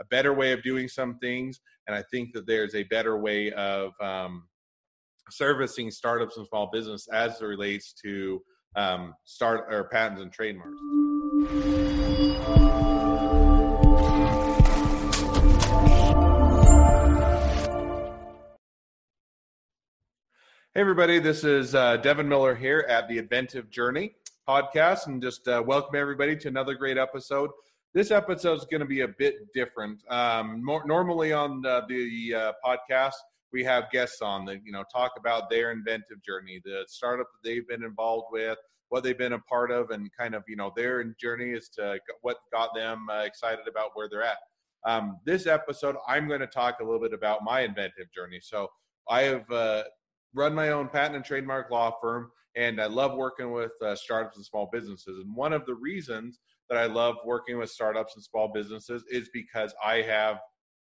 a better way of doing some things, and I think that there's a better way of um, servicing startups and small business as it relates to um, start or patents and trademarks. Hey, everybody, this is uh, Devin Miller here at the Inventive Journey podcast, and just uh, welcome everybody to another great episode. This episode is going to be a bit different. Um, more, normally on the, the uh, podcast, we have guests on that you know talk about their inventive journey, the startup that they've been involved with, what they've been a part of, and kind of you know their journey as to what got them uh, excited about where they're at. Um, this episode, I'm going to talk a little bit about my inventive journey. So I have uh, run my own patent and trademark law firm, and I love working with uh, startups and small businesses. And one of the reasons that I love working with startups and small businesses is because I have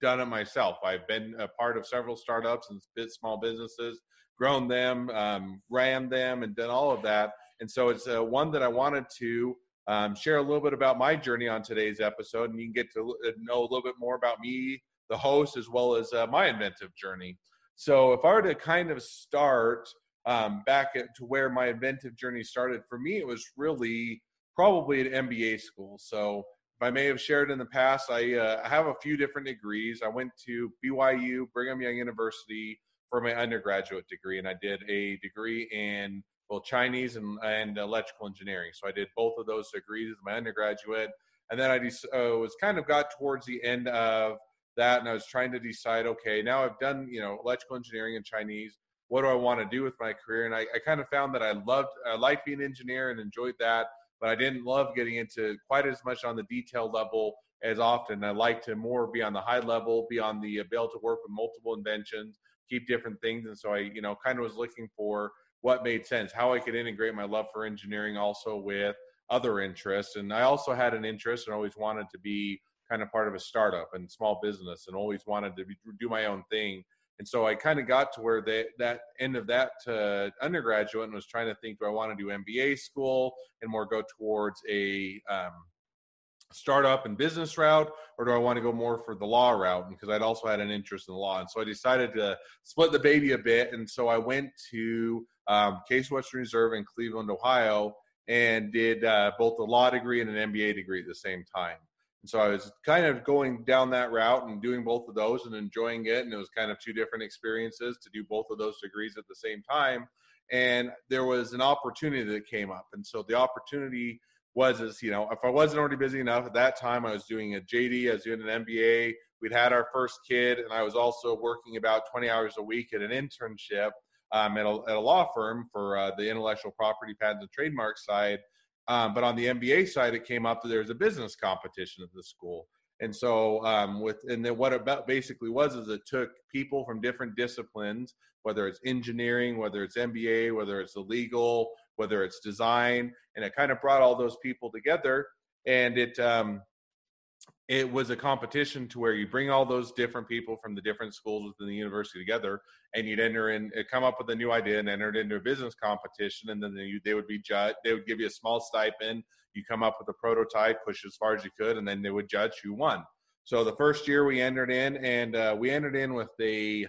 done it myself. I've been a part of several startups and small businesses, grown them, um, ran them, and done all of that. And so it's uh, one that I wanted to um, share a little bit about my journey on today's episode, and you can get to uh, know a little bit more about me, the host, as well as uh, my inventive journey. So if I were to kind of start um, back at, to where my inventive journey started, for me, it was really probably at MBA school. So if I may have shared in the past, I uh, have a few different degrees. I went to BYU, Brigham Young University, for my undergraduate degree, and I did a degree in both Chinese and, and electrical engineering. So I did both of those degrees as my undergraduate, and then I just, uh, was kind of got towards the end of that and I was trying to decide, okay, now I've done, you know, electrical engineering and Chinese. What do I want to do with my career? And I, I kind of found that I loved, I liked being an engineer and enjoyed that, but I didn't love getting into quite as much on the detail level as often. I like to more be on the high level, be on the uh, ability to work with multiple inventions, keep different things. And so I, you know, kind of was looking for what made sense, how I could integrate my love for engineering also with other interests. And I also had an interest and always wanted to be kind of part of a startup and small business and always wanted to be, do my own thing. And so I kind of got to where they, that end of that uh, undergraduate and was trying to think, do I want to do MBA school and more go towards a um, startup and business route, or do I want to go more for the law route? Because I'd also had an interest in law. And so I decided to split the baby a bit. And so I went to um, Case Western Reserve in Cleveland, Ohio, and did uh, both a law degree and an MBA degree at the same time. And so I was kind of going down that route and doing both of those and enjoying it. And it was kind of two different experiences to do both of those degrees at the same time. And there was an opportunity that came up. And so the opportunity was is, you know, if I wasn't already busy enough at that time, I was doing a JD, I was doing an MBA. We'd had our first kid, and I was also working about 20 hours a week at an internship um, at, a, at, a, law firm for uh, the intellectual property patent and trademark side um, but on the MBA side, it came up that there was a business competition at the school. And so, um, with and then what it basically was is it took people from different disciplines, whether it's engineering, whether it's MBA, whether it's legal, whether it's design, and it kind of brought all those people together. And it um, it was a competition to where you bring all those different people from the different schools within the university together and you'd enter in uh, come up with a new idea and enter it into a business competition and then they, they would be judged they would give you a small stipend you come up with a prototype push as far as you could and then they would judge who won. So the first year we entered in and uh, we entered in with a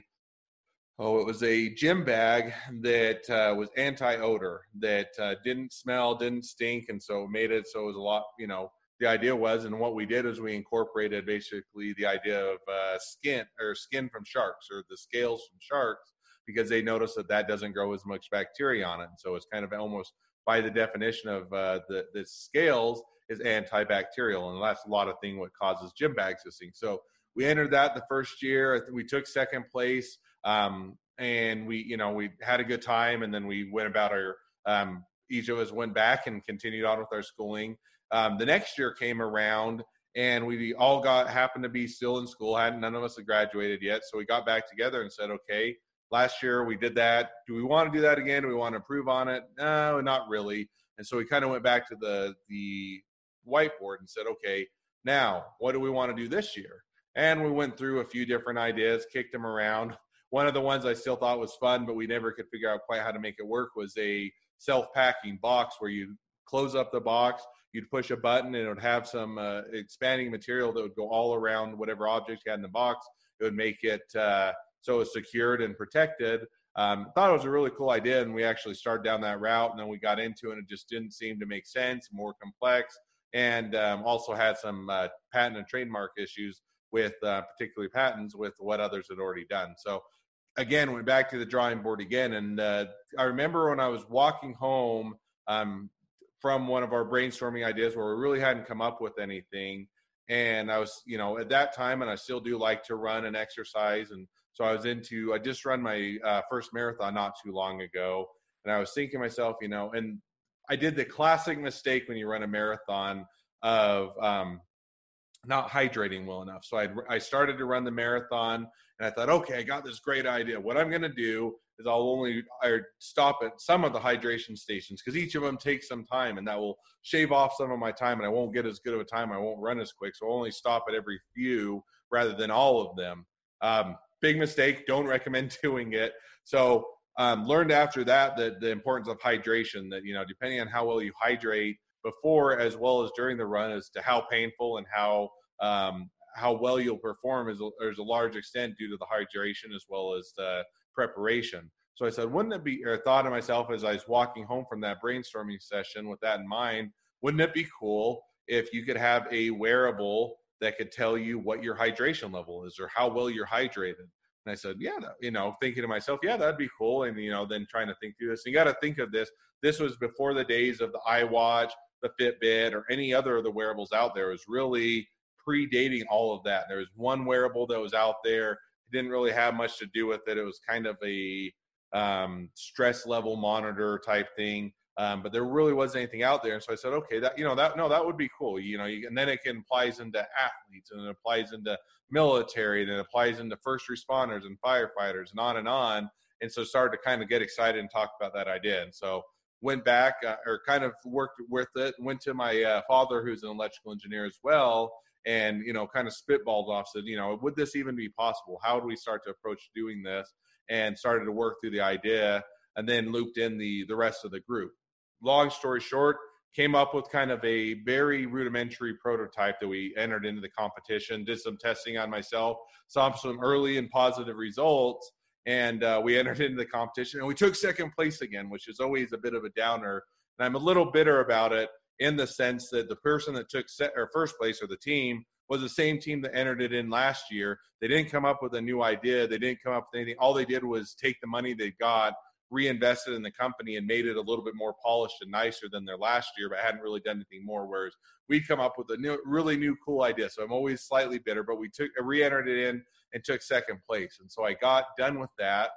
oh it was a gym bag that uh, was anti-odor that uh, didn't smell didn't stink and so made it so it was a lot you know the idea was, and what we did is we incorporated basically the idea of uh, skin or skin from sharks or the scales from sharks because they noticed that that doesn't grow as much bacteria on it. And so it's kind of almost by the definition of uh, the, the scales is antibacterial. And that's a lot of thing what causes gym bags to sink. So we entered that the first year. We took second place. Um, and we, you know, we had a good time. And then we went about our, um, each of us went back and continued on with our schooling. Um, the next year came around and we all got happened to be still in school. Hadn't none of us had graduated yet, so we got back together and said, okay, last year we did that. Do we want to do that again? Do we want to improve on it? No, not really. And so we kind of went back to the the whiteboard and said, okay, now what do we want to do this year? And we went through a few different ideas, kicked them around. One of the ones I still thought was fun, but we never could figure out quite how to make it work was a self-packing box where you close up the box you'd push a button and it would have some uh, expanding material that would go all around whatever object you had in the box. It would make it uh, so it's secured and protected. Um, thought it was a really cool idea, and we actually started down that route, and then we got into it, and it just didn't seem to make sense, more complex, and um, also had some uh, patent and trademark issues with uh, particularly patents with what others had already done. So again, went back to the drawing board again, and uh, I remember when I was walking home um, from one of our brainstorming ideas where we really hadn't come up with anything, and I was, you know, at that time, and I still do like to run and exercise, and so I was into. I just run my uh, first marathon not too long ago, and I was thinking myself, you know, and I did the classic mistake when you run a marathon of um, not hydrating well enough. So I I started to run the marathon, and I thought, okay, I got this great idea. What I'm going to do is I'll only I stop at some of the hydration stations because each of them takes some time, and that will shave off some of my time, and I won't get as good of a time. I won't run as quick, so I'll only stop at every few rather than all of them. Um, big mistake. Don't recommend doing it. So um, learned after that that the importance of hydration. That you know, depending on how well you hydrate before as well as during the run, as to how painful and how um, how well you'll perform is a, there's a large extent due to the hydration as well as the preparation. So I said, wouldn't it be, or thought to myself as I was walking home from that brainstorming session with that in mind, wouldn't it be cool if you could have a wearable that could tell you what your hydration level is or how well you're hydrated? And I said, yeah, you know, thinking to myself, yeah, that'd be cool. And, you know, then trying to think through this. And you got to think of this. This was before the days of the iWatch, the Fitbit, or any other of the wearables out there. It was really predating all of that. There was one wearable that was out there. It didn't really have much to do with it. It was kind of a um, stress level monitor type thing. Um, but there really wasn't anything out there. And so I said, okay, that, you know, that, no, that would be cool. You know, you, and then it can applies into athletes and it applies into military and it applies into first responders and firefighters and on and on. And so started to kind of get excited and talk about that idea. And so went back uh, or kind of worked with it, went to my uh, father, who's an electrical engineer as well, and you know kind of spitballed off said you know would this even be possible? How would we start to approach doing this? and started to work through the idea and then looped in the the rest of the group. Long story short came up with kind of a very rudimentary prototype that we entered into the competition did some testing on myself saw some early and positive results and uh, we entered into the competition and we took second place again which is always a bit of a downer and i'm a little bitter about it in the sense that the person that took set or first place or the team was the same team that entered it in last year. They didn't come up with a new idea. They didn't come up with anything. All they did was take the money they got, reinvested in the company, and made it a little bit more polished and nicer than their last year, but hadn't really done anything more. Whereas we come up with a new, really new, cool idea. So I'm always slightly bitter, but we took re-entered it in and took second place. And so I got done with that,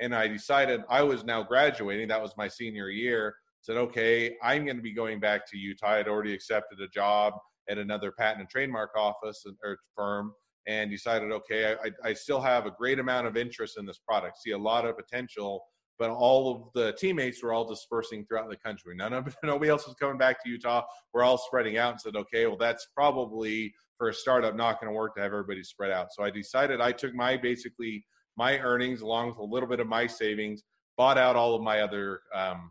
and I decided I was now graduating. That was my senior year said, okay, I'm going to be going back to Utah. I'd already accepted a job at another patent and trademark office or firm and decided, okay, I, I still have a great amount of interest in this product, see a lot of potential, but all of the teammates were all dispersing throughout the country. None of nobody else was coming back to Utah. We're all spreading out and said, okay, well, that's probably for a startup not going to work to have everybody spread out. So I decided I took my basically my earnings along with a little bit of my savings, bought out all of my other um,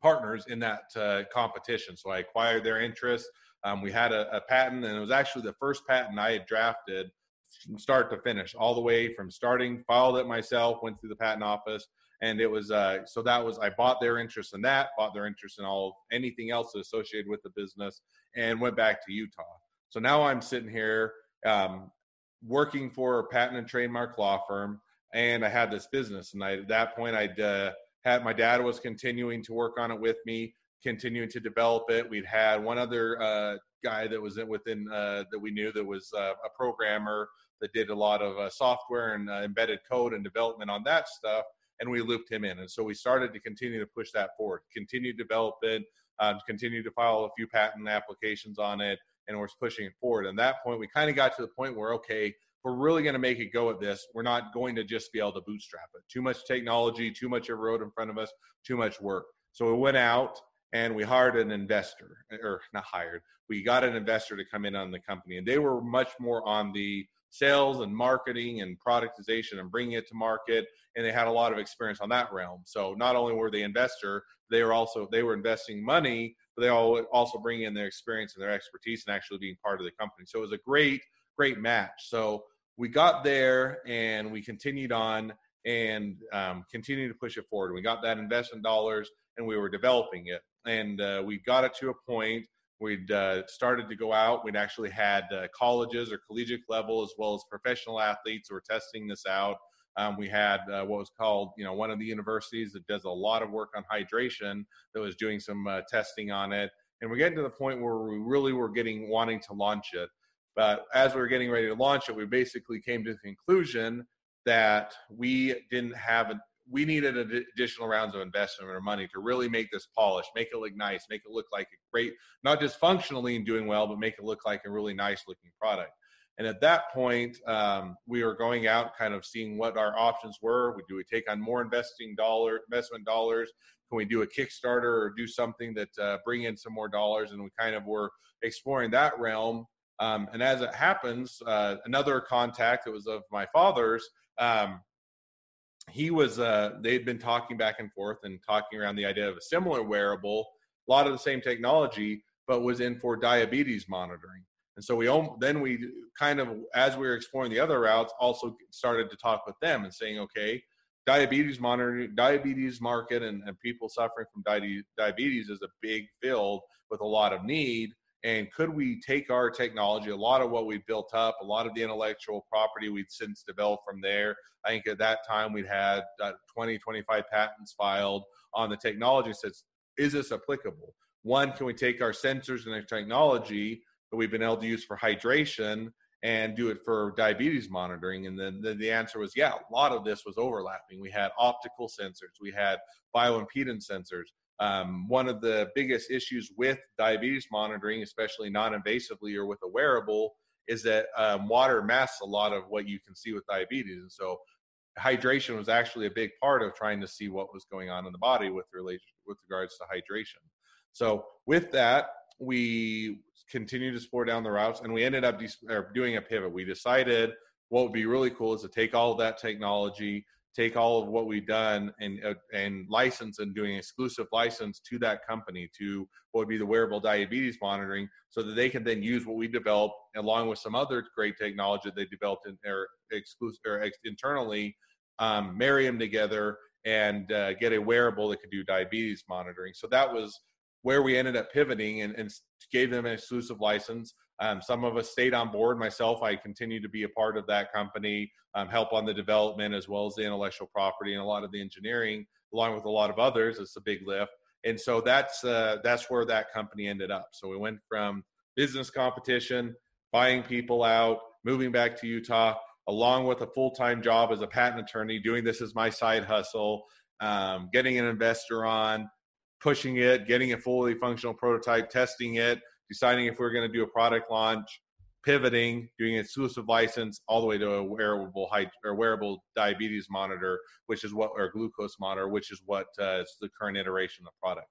partners in that uh, competition. So I acquired their interest. Um, we had a, a, patent, and it was actually the first patent I had drafted from start to finish, all the way from starting, filed it myself, went through the patent office, and it was uh, so that was I bought their interest in that, bought their interest in all anything else associated with the business, and went back to Utah. So now I'm sitting here um, working for a patent and trademark law firm, and I had this business, and I, at that point I'd uh, had my dad was continuing to work on it with me, continuing to develop it. We'd had one other uh, guy that was within uh, that we knew that was uh, a programmer that did a lot of uh, software and embedded code and development on that stuff, and we looped him in. And so we started to continue to push that forward, continue to develop it, um, continue to file a few patent applications on it, and we're pushing it forward. And at that point, we kind of got to the point where okay we're really going to make it go at this, we're not going to just be able to bootstrap it. Too much technology, too much of road in front of us, too much work. So we went out and we hired an investor, or not hired, we got an investor to come in on the company, and they were much more on the sales and marketing and productization and bringing it to market and they had a lot of experience on that realm so not only were they investor they were also they were investing money but they all also bring in their experience and their expertise and actually being part of the company so it was a great great match so we got there and we continued on and um, continued to push it forward we got that investment dollars and we were developing it and uh, we got it to a point We'd uh, started to go out. We'd actually had uh, colleges or collegiate level as well as professional athletes who were testing this out. Um, we had uh, what was called, you know, one of the universities that does a lot of work on hydration that was doing some uh, testing on it. And we're getting to the point where we really were getting wanting to launch it. But as we were getting ready to launch it, we basically came to the conclusion that we didn't have a, we needed additional rounds of investment or money to really make this polished, make it look nice, make it look like a great, not just functionally and doing well, but make it look like a really nice looking product. And at that point, um, we were going out, kind of seeing what our options were. Do we take on more investing dollar investment dollars? Can we do a Kickstarter or do something that uh, bring in some more dollars? And we kind of were exploring that realm. Um, and as it happens, uh, another contact that was of my father's um, he was uh, they'd been talking back and forth and talking around the idea of a similar wearable a lot of the same technology but was in for diabetes monitoring. And so we then we kind of as we were exploring the other routes also started to talk with them and saying okay diabetes monitoring diabetes market and, and people suffering from diabetes is a big field with a lot of need and could we take our technology, a lot of what we built up, a lot of the intellectual property we'd since developed from there? I think at that time we'd had uh, 20, 25 patents filed on the technology. Says, is this applicable? One, can we take our sensors and our technology that we've been able to use for hydration and do it for diabetes monitoring? And then, then the answer was, yeah, a lot of this was overlapping. We had optical sensors, we had bioimpedance sensors, um, one of the biggest issues with diabetes monitoring, especially non invasively or with a wearable, is that um, water masks a lot of what you can see with diabetes. And so hydration was actually a big part of trying to see what was going on in the body with relation with regards to hydration. So with that, we continued to explore down the routes and we ended up de- doing a pivot. We decided what would be really cool is to take all of that technology, take all of what we've done and uh, and license and doing exclusive license to that company to what would be the wearable diabetes monitoring so that they can then use what we developed along with some other great technology they developed in their exclusive or ex- internally um, marry them together and uh, get a wearable that could do diabetes monitoring. So that was where we ended up pivoting and, and gave them an exclusive license um, some of us stayed on board. Myself, I continue to be a part of that company, um, help on the development as well as the intellectual property and a lot of the engineering, along with a lot of others. It's a big lift, and so that's uh, that's where that company ended up. So we went from business competition, buying people out, moving back to Utah, along with a full time job as a patent attorney, doing this as my side hustle, um, getting an investor on, pushing it, getting a fully functional prototype, testing it deciding if we are going to do a product launch, pivoting, doing an exclusive license, all the way to a wearable height or wearable diabetes monitor, which is what or glucose monitor, which is what uh, is the current iteration of the product.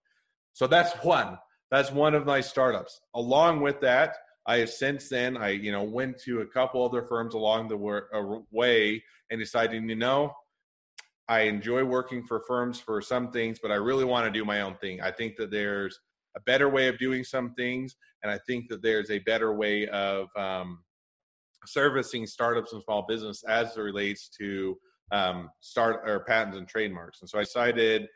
So that's one. That's one of my startups. Along with that, I have since then I you know went to a couple other firms along the uh, way and decided you know I enjoy working for firms for some things, but I really want to do my own thing. I think that there's a better way of doing some things, and I think that there's a better way of um, servicing startups and small business as it relates to um, start or patents and trademarks. And so I decided,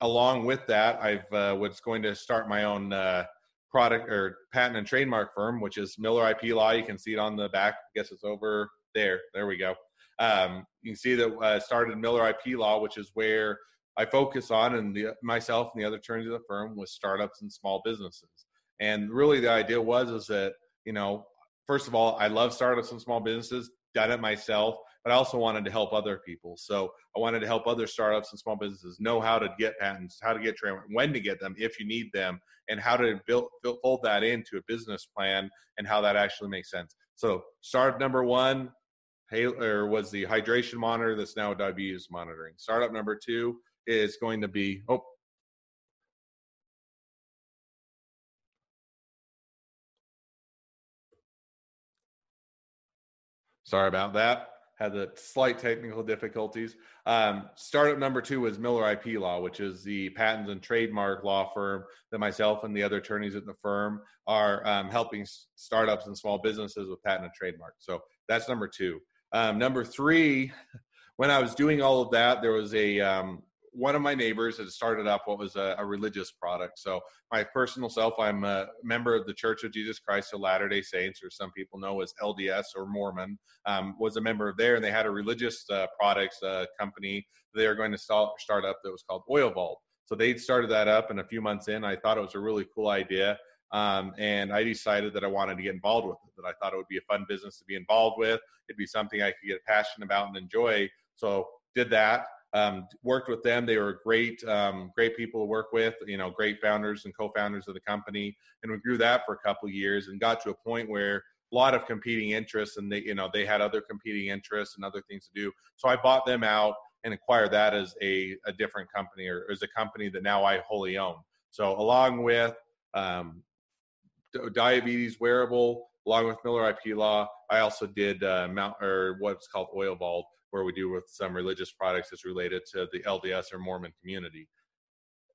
along with that, I've uh, was going to start my own uh, product or patent and trademark firm, which is Miller IP Law. You can see it on the back. I guess it's over there. There we go. Um, you can see that uh, started Miller IP Law, which is where I focus on, and the, myself and the other attorneys of the firm, was startups and small businesses. And really, the idea was is that you know, first of all, I love startups and small businesses, done it myself, but I also wanted to help other people. So I wanted to help other startups and small businesses know how to get patents, how to get trademark, when to get them if you need them, and how to build, build fold that into a business plan and how that actually makes sense. So startup number one, or was the hydration monitor that's now diabetes monitoring. Startup number two is going to be oh Sorry about that. Had the slight technical difficulties. Um, startup number two was Miller IP Law, which is the patents and trademark law firm that myself and the other attorneys at the firm are um, helping s- startups and small businesses with patent and trademark. So that's number two. Um, number three, when I was doing all of that, there was a um, one of my neighbors had started up what was a, a, religious product. So my personal self, I'm a member of the Church of Jesus Christ of Latter-day Saints, or some people know as LDS or Mormon. Um, was a member of there, and they had a religious uh, products uh, company they were going to start, start up that was called Oil Vault. So they started that up, and a few months in, I thought it was a really cool idea. Um, and I decided that I wanted to get involved with it. That I thought it would be a fun business to be involved with. It'd be something I could get passionate about and enjoy. So did that um, worked with them. They were great, um, great people to work with. You know, great founders and co-founders of the company, and we grew that for a couple years and got to a point where a lot of competing interests, and they, you know, they had other competing interests and other things to do. So I bought them out and acquired that as a, a different company or as a company that now I wholly own. So along with um, diabetes wearable, along with Miller IP Law, I also did uh, Mount or what's called Oil Vault where we do with some religious products that's related to the LDS or Mormon community.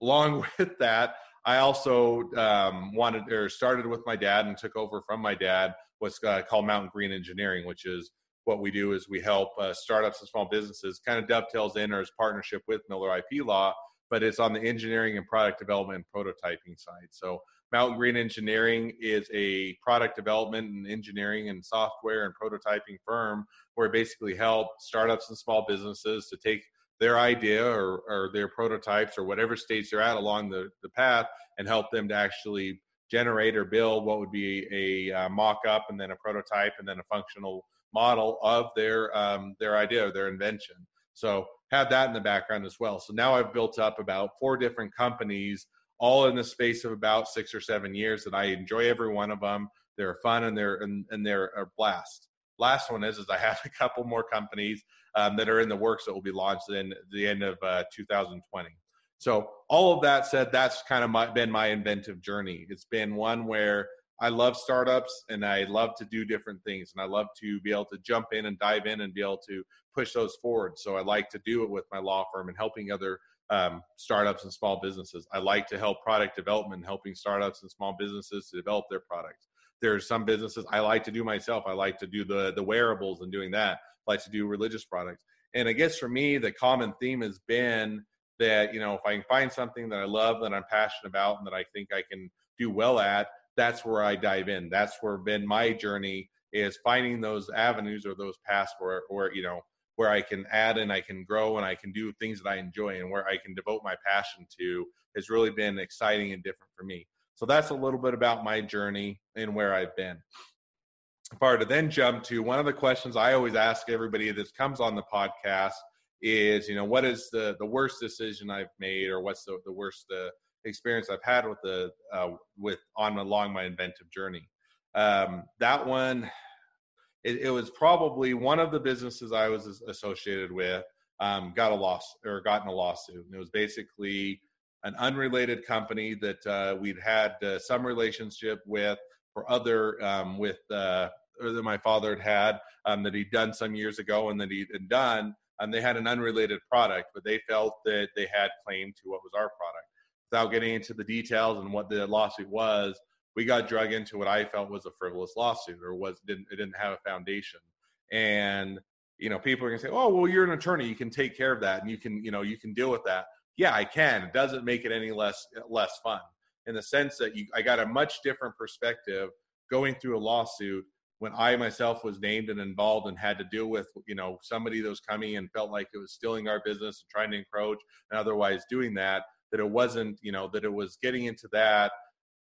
Along with that, I also um, wanted or started with my dad and took over from my dad what's uh, called Mountain Green Engineering, which is what we do is we help uh, startups and small businesses kind of dovetails in or is partnership with Miller IP Law, but it's on the engineering and product development and prototyping side. So Mountain Green Engineering is a product development and engineering and software and prototyping firm where basically help startups and small businesses to take their idea or, or their prototypes or whatever stage they're at along the, the path and help them to actually generate or build what would be a uh, mock-up and then a prototype and then a functional model of their um, their idea or their invention. So have that in the background as well. So now i've built up about four different companies all in the space of about six or seven years and I enjoy every one of them. They're fun and they're and, and they're a blast. Last one is is I have a couple more companies um, that are in the works that will be launched in the end of uh, 2020. So all of that said, that's kind of my, been my inventive journey. It's been one where I love startups and I love to do different things and I love to be able to jump in and dive in and be able to push those forward. So I like to do it with my law firm and helping other um, startups and small businesses. I like to help product development, helping startups and small businesses to develop their products. There's some businesses I like to do myself. I like to do the the wearables and doing that. I like to do religious products. And I guess for me, the common theme has been that you know if I can find something that I love, that I'm passionate about, and that I think I can do well at, that's where I dive in. That's where been my journey is finding those avenues or those paths where, where you know where I can add and I can grow and I can do things that I enjoy and where I can devote my passion to has really been exciting and different for me. So that's a little bit about my journey and where I've been. If I were to then jump to one of the questions I always ask everybody that comes on the podcast is, you know, what is the the worst decision I've made, or what's the the worst uh, experience I've had with the uh, with on along my inventive journey. Um, that one, it, it, was probably one of the businesses I was associated with um, got a loss or gotten a lawsuit, and it was basically an unrelated company that uh, we'd had uh, some relationship with for other um, with uh, that my father had had um, that he'd done some years ago and that he'd done. And they had an unrelated product, but they felt that they had claim to what was our product. Without getting into the details and what the lawsuit was, we got drug into what I felt was a frivolous lawsuit or was didn't it didn't have a foundation. And you know, people are gonna say, "Oh, well, you're an attorney, you can take care of that, and you can, you know, you can deal with that." Yeah, I can. It doesn't make it any less less fun in the sense that you, I got a much different perspective going through a lawsuit when I myself was named and involved and had to deal with, you know, somebody that was coming and felt like it was stealing our business and trying to encroach and otherwise doing that. That it wasn't, you know, that it was getting into that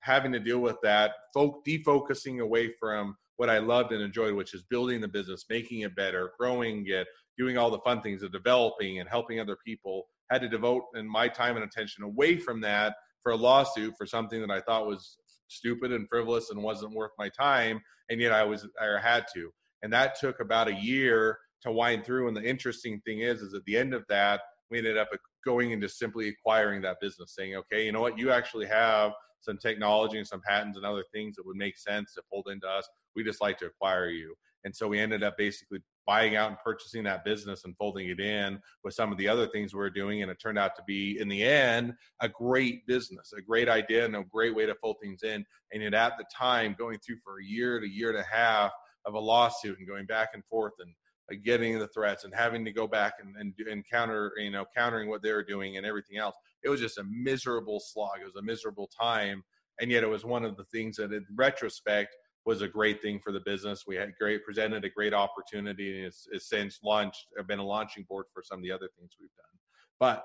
having to deal with that, folk defocusing away from what I loved and enjoyed, which is building the business, making it better, growing it, doing all the fun things of developing and helping other people. Had to devote and my time and attention away from that for a lawsuit for something that I thought was stupid and frivolous and wasn't worth my time, and yet I was I had to. And that took about a year to wind through. And the interesting thing is, is at the end of that, we ended up uh, going into simply acquiring that business, saying, okay, you know what, you actually have some technology and some patents and other things that would make sense to fold into us. We just like to acquire you. And so we ended up basically buying out and purchasing that business and folding it in with some of the other things we are doing. And it turned out to be, in the end, a great business, a great idea, and a great way to fold things in. And yet at the time, going through for a year to year and a half of a lawsuit and going back and forth and Uh, getting the threats and having to go back and, and, and counter, you know, countering what they were doing and everything else. It was just a miserable slog. It was a miserable time. And yet it was one of the things that in retrospect was a great thing for the business. We had great presented a great opportunity, and it's, it's since launched. Have been a launching board for some of the other things we've done. But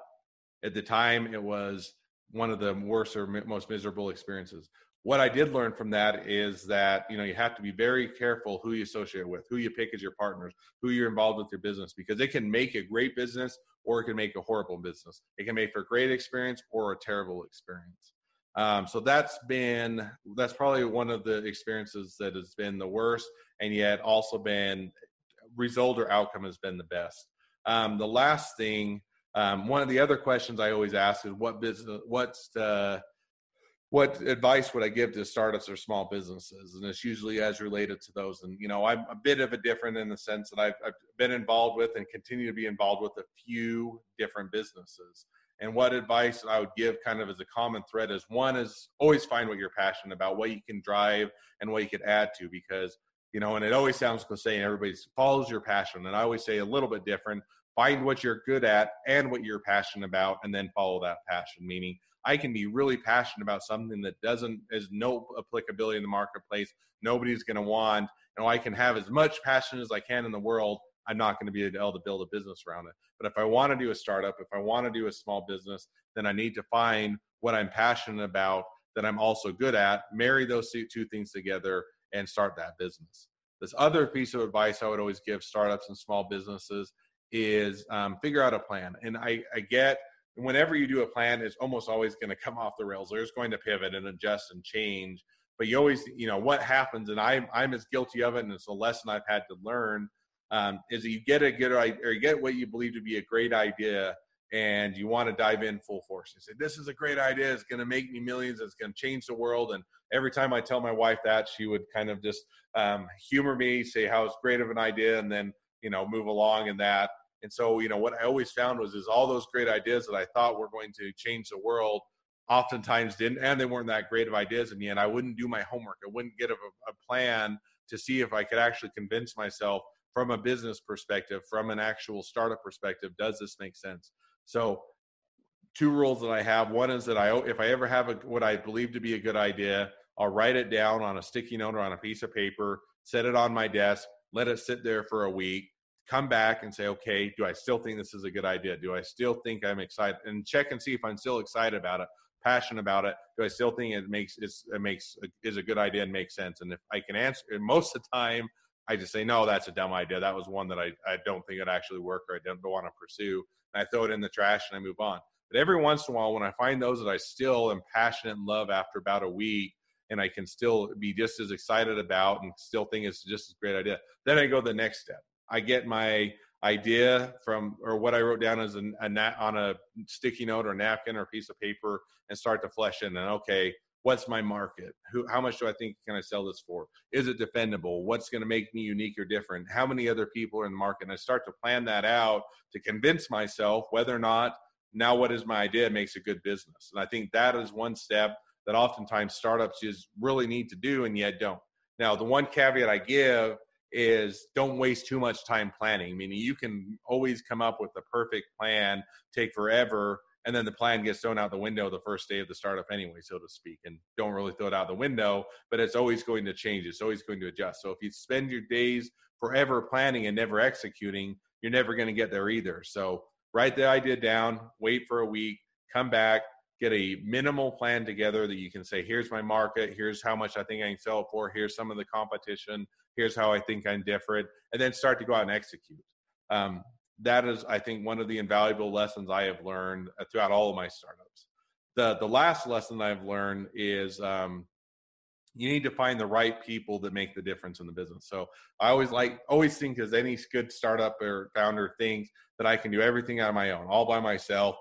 at the time, it was one of the worst or most miserable experiences. What I did learn from that is that you know you have to be very careful who you associate with, who you pick as your partners, who you're involved with your business, because it can make a great business or it can make a horrible business. It can make for a great experience or a terrible experience. Um, so that's been that's probably one of the experiences that has been the worst, and yet also been result or outcome has been the best. Um, the last thing, um, one of the other questions I always ask is what business, what's the what advice would I give to startups or small businesses? And it's usually as related to those. And, you know, I'm a bit of a different in the sense that I've, I've been involved with and continue to be involved with a few different businesses and what advice I would give kind of as a common thread is one is always find what you're passionate about, what you can drive and what you could add to because you know, and it always sounds cliche and everybody follows your passion. And I always say a little bit different. Find what you're good at and what you're passionate about, and then follow that passion. Meaning, I can be really passionate about something that doesn't is no applicability in the marketplace. Nobody's going to want. You know, I can have as much passion as I can in the world, I'm not going to be able to build a business around it. But if I want to do a startup, if I want to do a small business, then I need to find what I'm passionate about that I'm also good at, marry those two things together, and start that business. This other piece of advice I would always give startups and small businesses is um, figure out a plan. And I, I get whenever you do a plan, it's almost always going to come off the rails. There's going to pivot and adjust and change. But you always, you know, what happens, and I'm I'm as guilty of it, and it's a lesson I've had to learn um, is you get a good idea or you get what you believe to be a great idea and you want to dive in full force. You say, This is a great idea. It's going to make me millions. It's going to change the world. And every time I tell my wife that, she would kind of just um, humor me, say how it's great of an idea, and then, you know, move along in that. And so, you know, what I always found was is all those great ideas that I thought were going to change the world oftentimes didn't, and they weren't that great of ideas the end. I wouldn't do my homework. I wouldn't get a, a plan to see if I could actually convince myself from a business perspective, from an actual startup perspective, does this make sense? So, two rules that I have. One is that I, if I ever have a, what I believe to be a good idea, I'll write it down on a sticky note or on a piece of paper, set it on my desk, let it sit there for a week, come back and say, okay, do I still think this is a good idea? Do I still think I'm excited? And check and see if I'm still excited about it, passionate about it. Do I still think it makes it makes is a good idea and makes sense? And if I can answer, most of the time I just say, no, that's a dumb idea. That was one that I, I don't think it actually work or I don't, don't want to pursue. And I throw it in the trash and I move on. But every once in a while, when I find those that I still am passionate and love after about a week, and I can still be just as excited about and still think it's just a great idea, then I go the next step. I get my idea from or what I wrote down as a, a on a sticky note or napkin or piece of paper and start to flesh in. And okay, what's my market? Who how much do i think can i sell this for? Is it defendable? What's going to make me unique or different? How many other people are in the market? And i start to plan that out to convince myself whether or not now what is my idea makes a good business. And i think that is one step that oftentimes startups just really need to do and yet don't. Now the one caveat i give is don't waste too much time planning meaning you can always come up with the perfect plan take forever and then the plan gets thrown out the window the first day of the startup anyway so to speak and don't really throw it out the window but it's always going to change it's always going to adjust. So if you spend your days forever planning and never executing you're never going to get there either. So write the idea down wait for a week come back get a minimal plan together that you can say here's my market here's how much i think i can sell for here's some of the competition here's how i think i'm different and then start to go out and execute um, that is, I think, one of the invaluable lessons I have learned uh, throughout all of my startups. The the last lesson I've learned is um, you need to find the right people that make the difference in the business. So I always like always think as any good startup or founder thinks that I can do everything on my own, all by myself,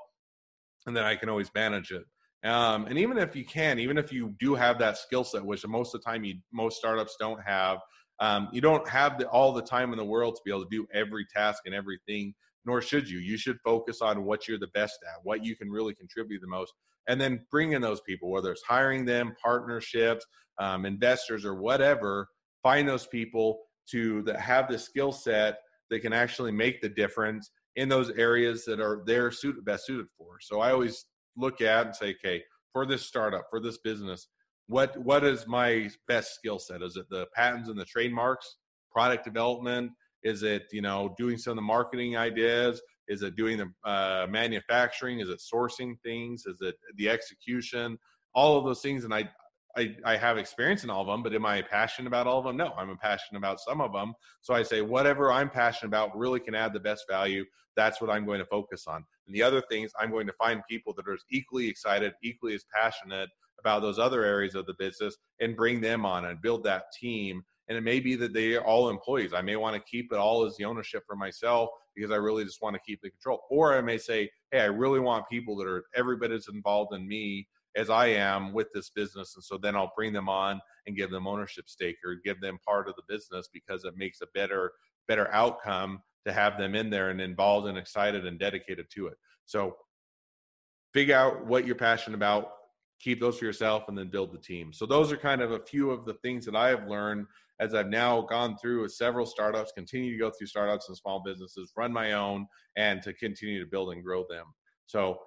and then I can always manage it. Um, and even if you can, even if you do have that skill set, which most of the time you most startups don't have, Um, you don't have the, all the time in the world to be able to do every task and everything, nor should you. You should focus on what you're the best at, what you can really contribute the most, and then bring in those people, whether it's hiring them, partnerships, um, investors, or whatever. Find those people to that have the skill set that can actually make the difference in those areas that are they're best suited for. So I always look at and say, okay, for this startup, for this business, what what is my best skill set? Is it the patents and the trademarks, product development? Is it you know doing some of the marketing ideas? Is it doing the uh, manufacturing? Is it sourcing things? Is it the execution? All of those things, and I, I, I have experience in all of them, but am I passionate about all of them? No, I'm passionate about some of them. So I say whatever I'm passionate about really can add the best value. That's what I'm going to focus on. And the other things, I'm going to find people that are as equally excited, equally as passionate about those other areas of the business and bring them on and build that team. And it may be that they are all employees. I may want to keep it all as the ownership for myself because I really just want to keep the control. Or I may say, hey, I really want people that are every bit as involved in me as I am with this business. And so then I'll bring them on and give them ownership stake or give them part of the business because it makes a better, better outcome to have them in there and involved and excited and dedicated to it. So figure out what you're passionate about, keep those for yourself, and then build the team. So those are kind of a few of the things that I have learned as I've now gone through with several startups, continue to go through startups and small businesses, run my own, and to continue to build and grow them. So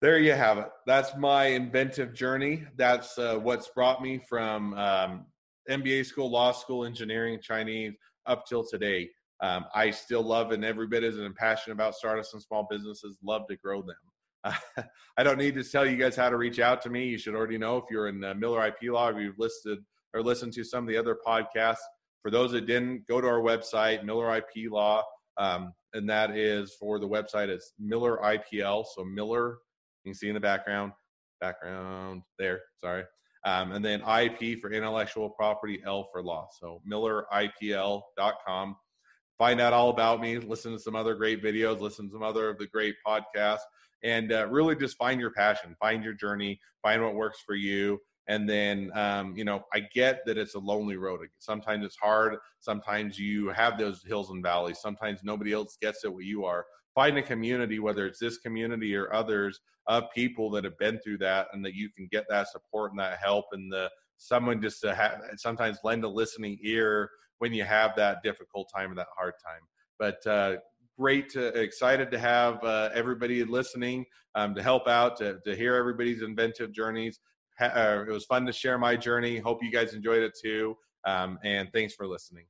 there you have it. That's my inventive journey. That's uh, what's brought me from um, MBA school, law school, engineering, Chinese, up till today. Um, I still love and every bit as and passionate about startups and small businesses. Love to grow them. Uh, I don't need to tell you guys how to reach out to me. You should already know if you're in uh, Miller IP Law you've listed or listened to some of the other podcasts. For those that didn't, go to our website, Miller IP Law, um, and that is for the website. It's Miller IPL. So Miller you can see in the background, background there, sorry. Um, and then IP for intellectual property, L for law. So milleripl.com. Find out all about me, listen to some other great videos, listen to some other of the great podcasts, and uh, really just find your passion, find your journey, find what works for you. And then, um, you know, I get that it's a lonely road. Sometimes it's hard. Sometimes you have those hills and valleys. Sometimes nobody else gets it what you are find a community, whether it's this community or others, of people that have been through that, and that you can get that support and that help, and the someone just to have sometimes lend a listening ear when you have that difficult time or that hard time. But uh, great, to, excited to have uh, everybody listening um, to help out, to, to hear everybody's inventive journeys. Ha- uh, it was fun to share my journey. Hope you guys enjoyed it too. Um, and thanks for listening.